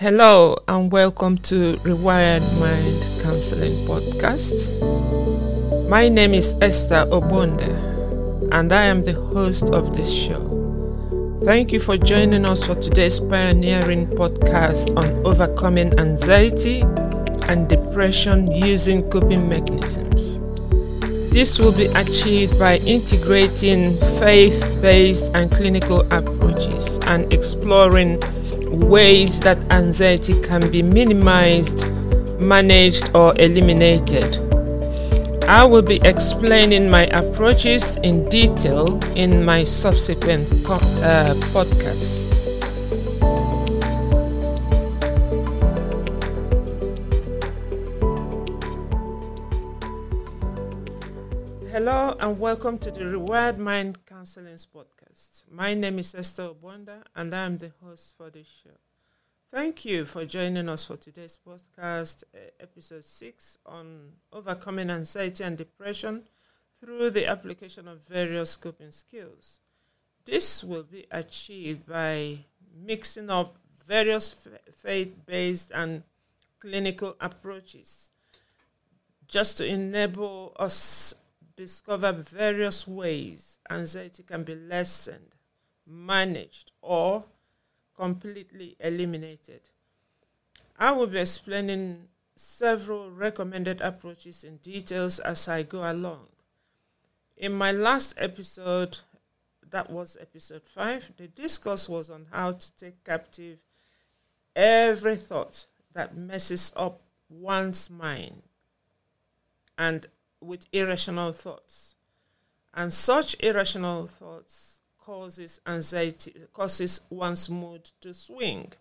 Hello and welcome to Rewired Mind Counseling Podcast. My name is Esther Obonde and I am the host of this show. Thank you for joining us for today's pioneering podcast on overcoming anxiety and depression using coping mechanisms. This will be achieved by integrating faith based and clinical approaches and exploring ways that anxiety can be minimized, managed, or eliminated. I will be explaining my approaches in detail in my subsequent co- uh, podcasts. Hello and welcome to the Rewired Mind Counseling Podcast. My name is Esther Obonda and I am the host for this show. Thank you for joining us for today's podcast, uh, episode 6 on overcoming anxiety and depression through the application of various coping skills. This will be achieved by mixing up various faith based and clinical approaches just to enable us discover various ways anxiety can be lessened, managed, or completely eliminated. I will be explaining several recommended approaches in details as I go along. In my last episode, that was episode 5, the discourse was on how to take captive every thought that messes up one's mind and with irrational thoughts. And such irrational thoughts causes anxiety, causes one's mood to swing.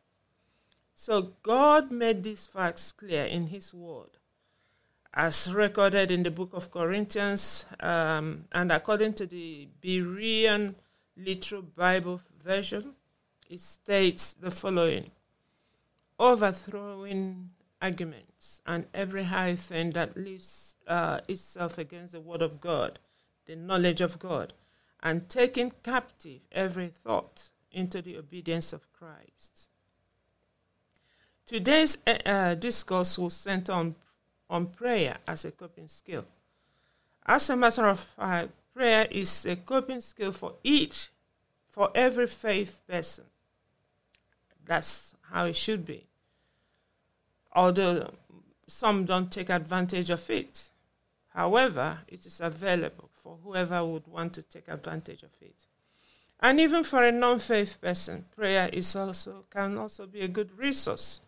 So God made these facts clear in His Word, as recorded in the book of Corinthians, um, and according to the Berean Literal Bible version, it states the following Overthrowing arguments and every high thing that lifts uh, itself against the word of God, the knowledge of God, and taking captive every thought into the obedience of Christ. Today's uh, uh, discourse will center on, on prayer as a coping skill. As a matter of fact, prayer is a coping skill for each, for every faith person. That's how it should be although some don't take advantage of it. However, it is available for whoever would want to take advantage of it. And even for a non-faith person, prayer is also can also be a good resource.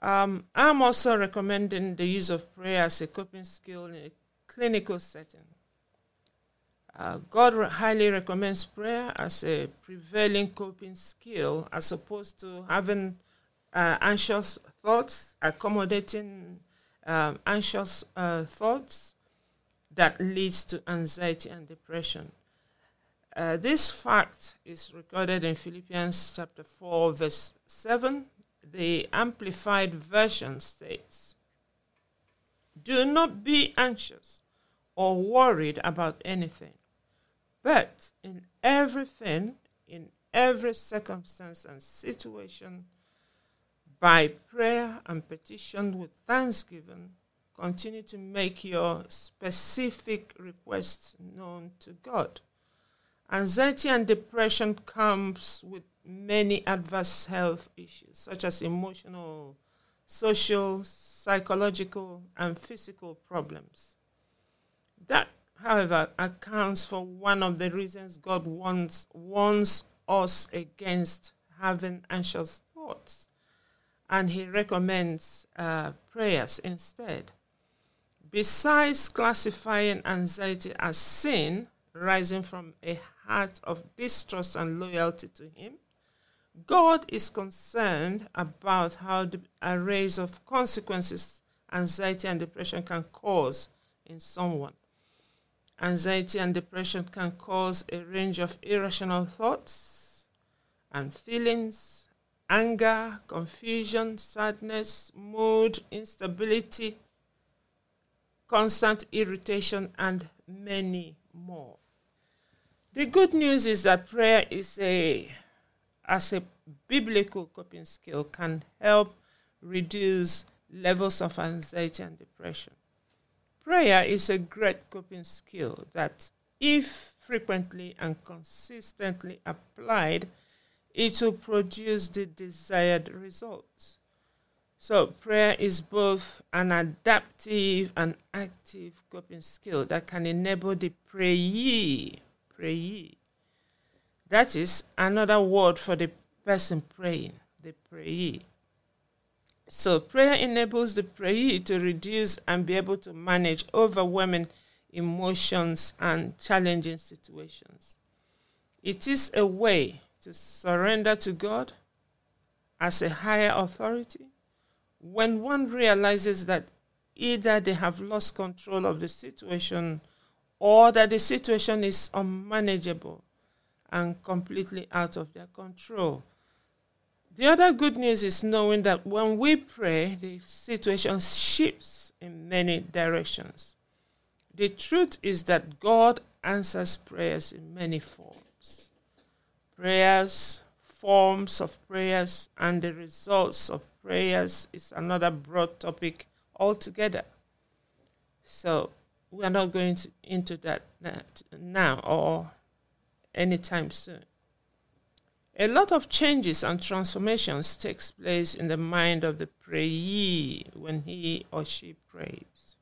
Um, I'm also recommending the use of prayer as a coping skill in a clinical setting. Uh, God highly recommends prayer as a prevailing coping skill as opposed to having uh, anxious thoughts, accommodating um, anxious uh, thoughts that leads to anxiety and depression. Uh, this fact is recorded in Philippians chapter 4, verse 7. The Amplified Version states Do not be anxious or worried about anything, but in everything, in every circumstance and situation, by prayer and petition with thanksgiving, continue to make your specific requests known to God. Anxiety and depression comes with many adverse health issues such as emotional, social, psychological, and physical problems. That, however, accounts for one of the reasons God wants warns us against having anxious thoughts and he recommends uh, prayers instead. Besides classifying anxiety as sin rising from a heart of distrust and loyalty to him, God is concerned about how the arrays of consequences anxiety and depression can cause in someone. Anxiety and depression can cause a range of irrational thoughts and feelings anger, confusion, sadness, mood, instability, constant irritation, and many more. The good news is that prayer is a as a biblical coping skill can help reduce levels of anxiety and depression. Prayer is a great coping skill that, if frequently and consistently applied, it will produce the desired results. So, prayer is both an adaptive and active coping skill that can enable the prayee, prayee. That is another word for the person praying, the prayee. So, prayer enables the prayee to reduce and be able to manage overwhelming emotions and challenging situations. It is a way to surrender to God as a higher authority when one realizes that either they have lost control of the situation or that the situation is unmanageable and completely out of their control. The other good news is knowing that when we pray, the situation shifts in many directions. The truth is that God answers prayers in many forms. Prayers, forms of prayers, and the results of prayers is another broad topic altogether. So we are not going to, into that now or anytime soon. A lot of changes and transformations takes place in the mind of the prayee when he or she prays.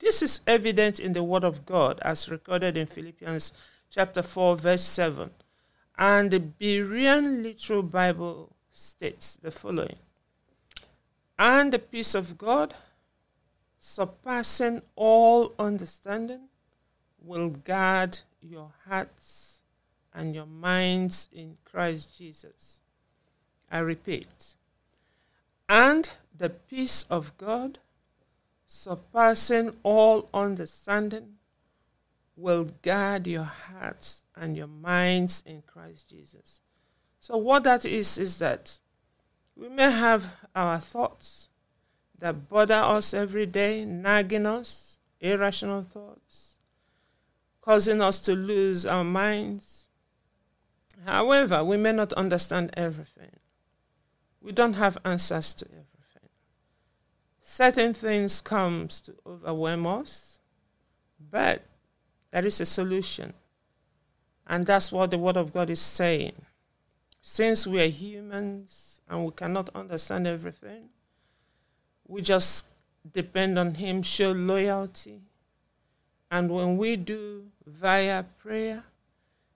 This is evident in the Word of God as recorded in Philippians chapter 4 verse 7. And the Berean Literal Bible states the following and the peace of God, surpassing all understanding, will guard your hearts and your minds in Christ Jesus. I repeat, and the peace of God, surpassing all understanding, will guard your hearts and your minds in Christ Jesus. So, what that is, is that we may have our thoughts that bother us every day, nagging us, irrational thoughts, causing us to lose our minds. However, we may not understand everything. We don't have answers to everything. Certain things comes to overwhelm us, but there is a solution. And that's what the word of God is saying. Since we are humans, and we cannot understand everything. We just depend on Him, show loyalty. And when we do via prayer,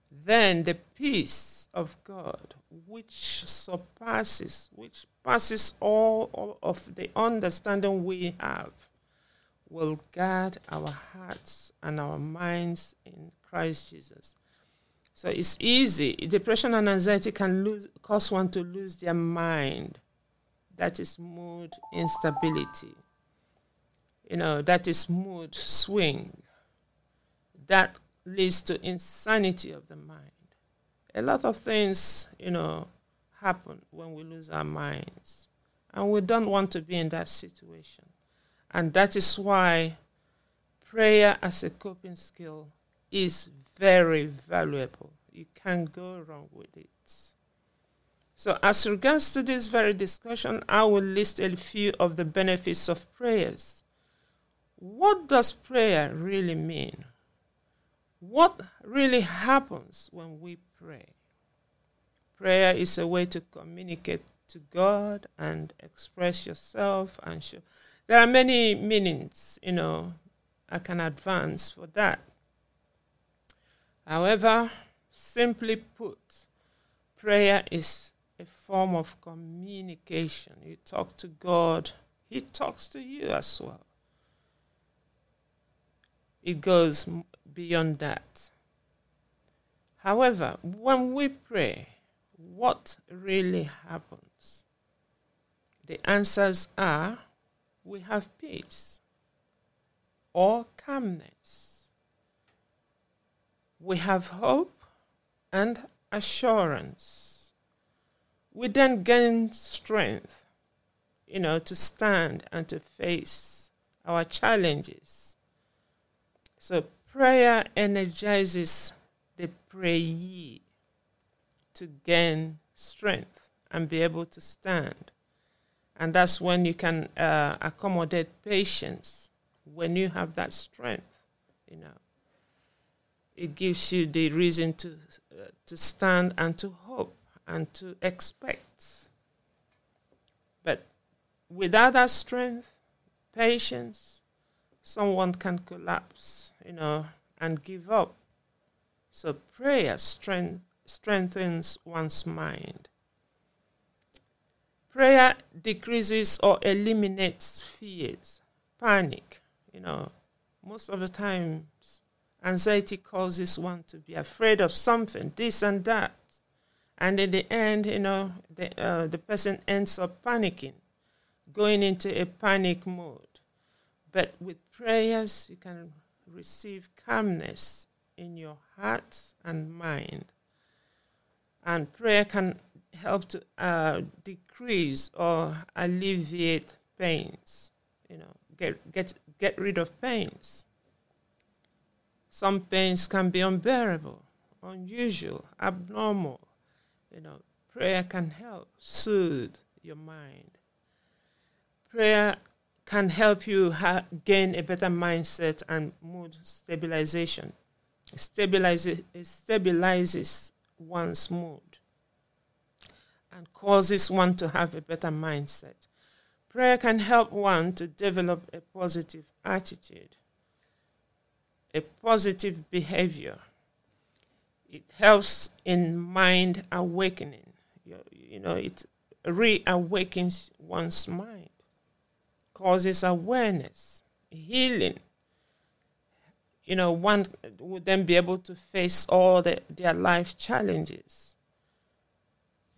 then the peace of God, which surpasses, which passes all, of the understanding we have, will guard our hearts and our minds in Christ Jesus. So it's easy. Depression and anxiety can lose, cause one to lose their mind. That is mood instability. You know, that is mood swing. That leads to insanity of the mind. A lot of things, you know, happen when we lose our minds. And we don't want to be in that situation. And that is why prayer as a coping skill is very valuable. You can't go wrong with it. So, as regards to this very discussion, I will list a few of the benefits of prayers. What does prayer really mean? What really happens when we pray? Prayer is a way to communicate to God and express yourself and show. There are many meanings, you know, I can advance for that. However, simply put, prayer is a form of communication. You talk to God, He talks to you as well. It goes beyond that. However, when we pray, what really happens? The answers are we have peace or calmness we have hope and assurance. We then gain strength, you know, to stand and to face our challenges. So prayer energizes the prayee to gain strength and be able to stand. And that's when you can uh, accommodate patience, when you have that strength, you know. It gives you the reason to, uh, to stand and to hope and to expect. But without that strength, patience, someone can collapse, you know, and give up. So prayer strength, strengthens one's mind. Prayer decreases or eliminates fears, panic. You know, most of the times, anxiety causes one to be afraid of something, this and that. And in the end, you know, the, uh, the person ends up panicking, going into a panic mode. But with prayers, you can receive calmness in your heart and mind. And prayer can help to uh, decrease or alleviate pains. You know, get get get rid of pains. Some pains can be unbearable, unusual, abnormal. You know, prayer can help soothe your mind. Prayer can help you ha- gain a better mindset and mood stabilization. It stabilizes, it stabilizes one's mood and causes one to have a better mindset. Prayer can help one to develop a positive attitude, a positive behavior. It helps in mind awakening. You, you know, it reawakens one's mind, causes awareness, healing. You know, one would then be able to face all the, their life challenges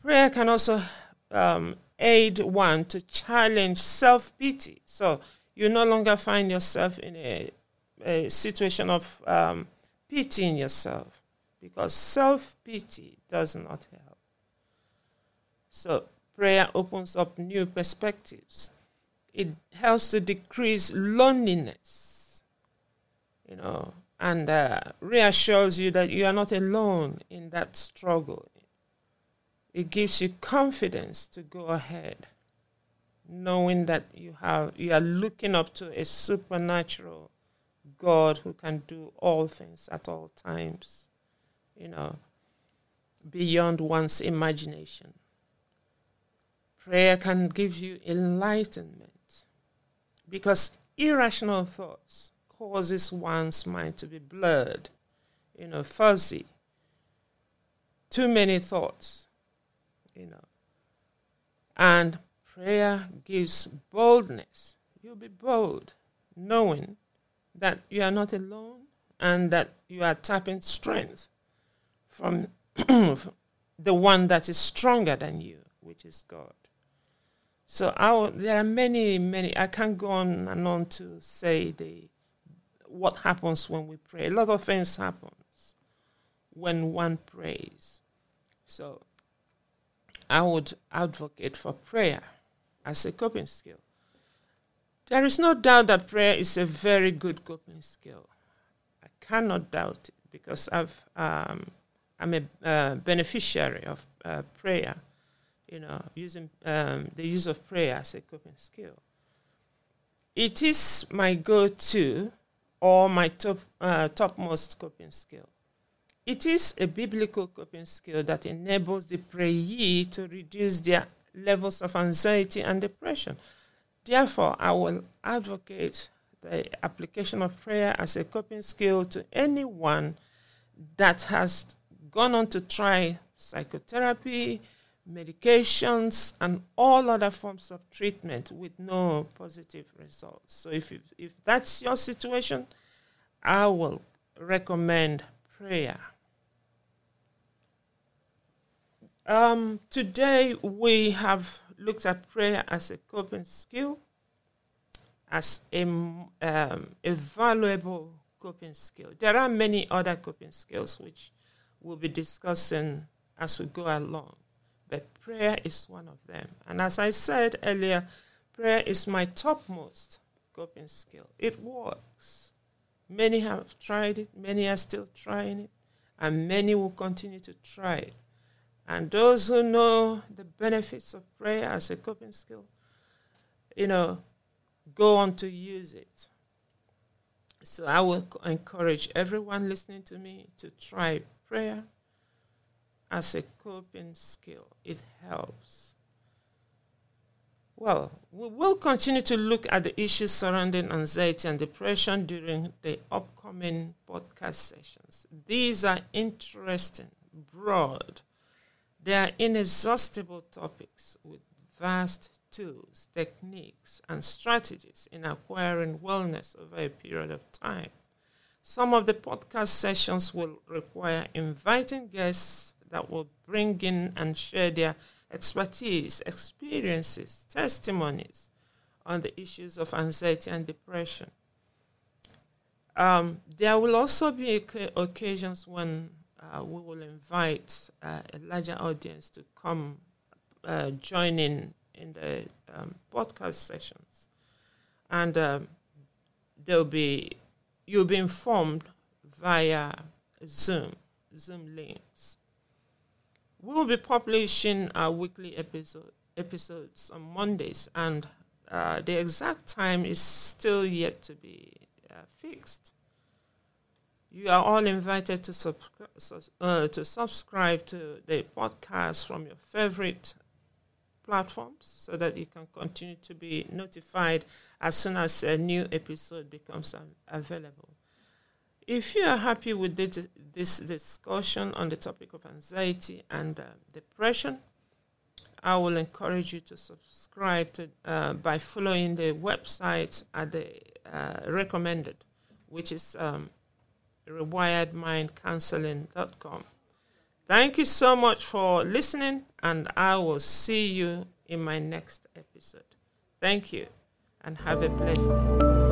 Prayer can also um, aid one to challenge self pity. So you no longer find yourself in a, a situation of um, pitying yourself because self pity does not help. So prayer opens up new perspectives. It helps to decrease loneliness, you know, and uh, reassures you that you are not alone in that struggle, it gives you confidence to go ahead, knowing that you have you are looking up to a supernatural God who can do all things at all times, you know, beyond one's imagination. Prayer can give you enlightenment because irrational thoughts causes one's mind to be blurred, you know, fuzzy. Too many thoughts you know. And prayer gives boldness. You'll be bold, knowing that you are not alone and that you are tapping strength from the one that is stronger than you, which is God. So there are many, many. I can't go on and on to say the what happens when we pray. A lot of things happens when one prays. So I would advocate for prayer as a coping skill. There is no doubt that prayer is a very good coping skill. I cannot doubt it because I've, um, I'm a uh, beneficiary of uh, prayer, you know, using um, the use of prayer as a coping skill. It is my go to or my top, uh, topmost coping skill. It is a biblical coping skill that enables the prayee to reduce their levels of anxiety and depression. Therefore, I will advocate the application of prayer as a coping skill to anyone that has gone on to try psychotherapy, medications, and all other forms of treatment with no positive results. So, if, if that's your situation, I will recommend prayer. Um, today we have looked at prayer as a coping skill, as a, um, a valuable coping skill. There are many other coping skills which we'll be discussing as we go along, but prayer is one of them. And as I said earlier, prayer is my topmost coping skill. It works. Many have tried it, many are still trying it, and many will continue to try it And those who know the benefits of prayer as a coping skill, you know, go on to use it. So I will encourage everyone listening to me to try prayer as a coping skill. It helps. Well, we will continue to look at the issues surrounding anxiety and depression during the upcoming podcast sessions. These are interesting, broad, they are inexhaustible topics with vast tools, techniques, and strategies in acquiring wellness over a period of time. Some of the podcast sessions will require inviting guests that will bring in and share their expertise, experiences, testimonies on the issues of anxiety and depression. Um, there will also be occasions when uh, we will invite uh, a larger audience to come uh, join in in the um, podcast sessions, and um, there'll be you'll be informed via Zoom Zoom links. We will be publishing our weekly episode episodes on Mondays, and uh, the exact time is still yet to be uh, fixed. You are all invited to, sub- uh, to subscribe to the podcast from your favorite platforms so that you can continue to be notified as soon as a new episode becomes available. If you are happy with this, this discussion on the topic of anxiety and uh, depression, I will encourage you to subscribe to, uh, by following the website at the uh, recommended, which is um, rewiredmindcounseling.com. Thank you so much for listening, and I will see you in my next episode. Thank you, and have a blessed day.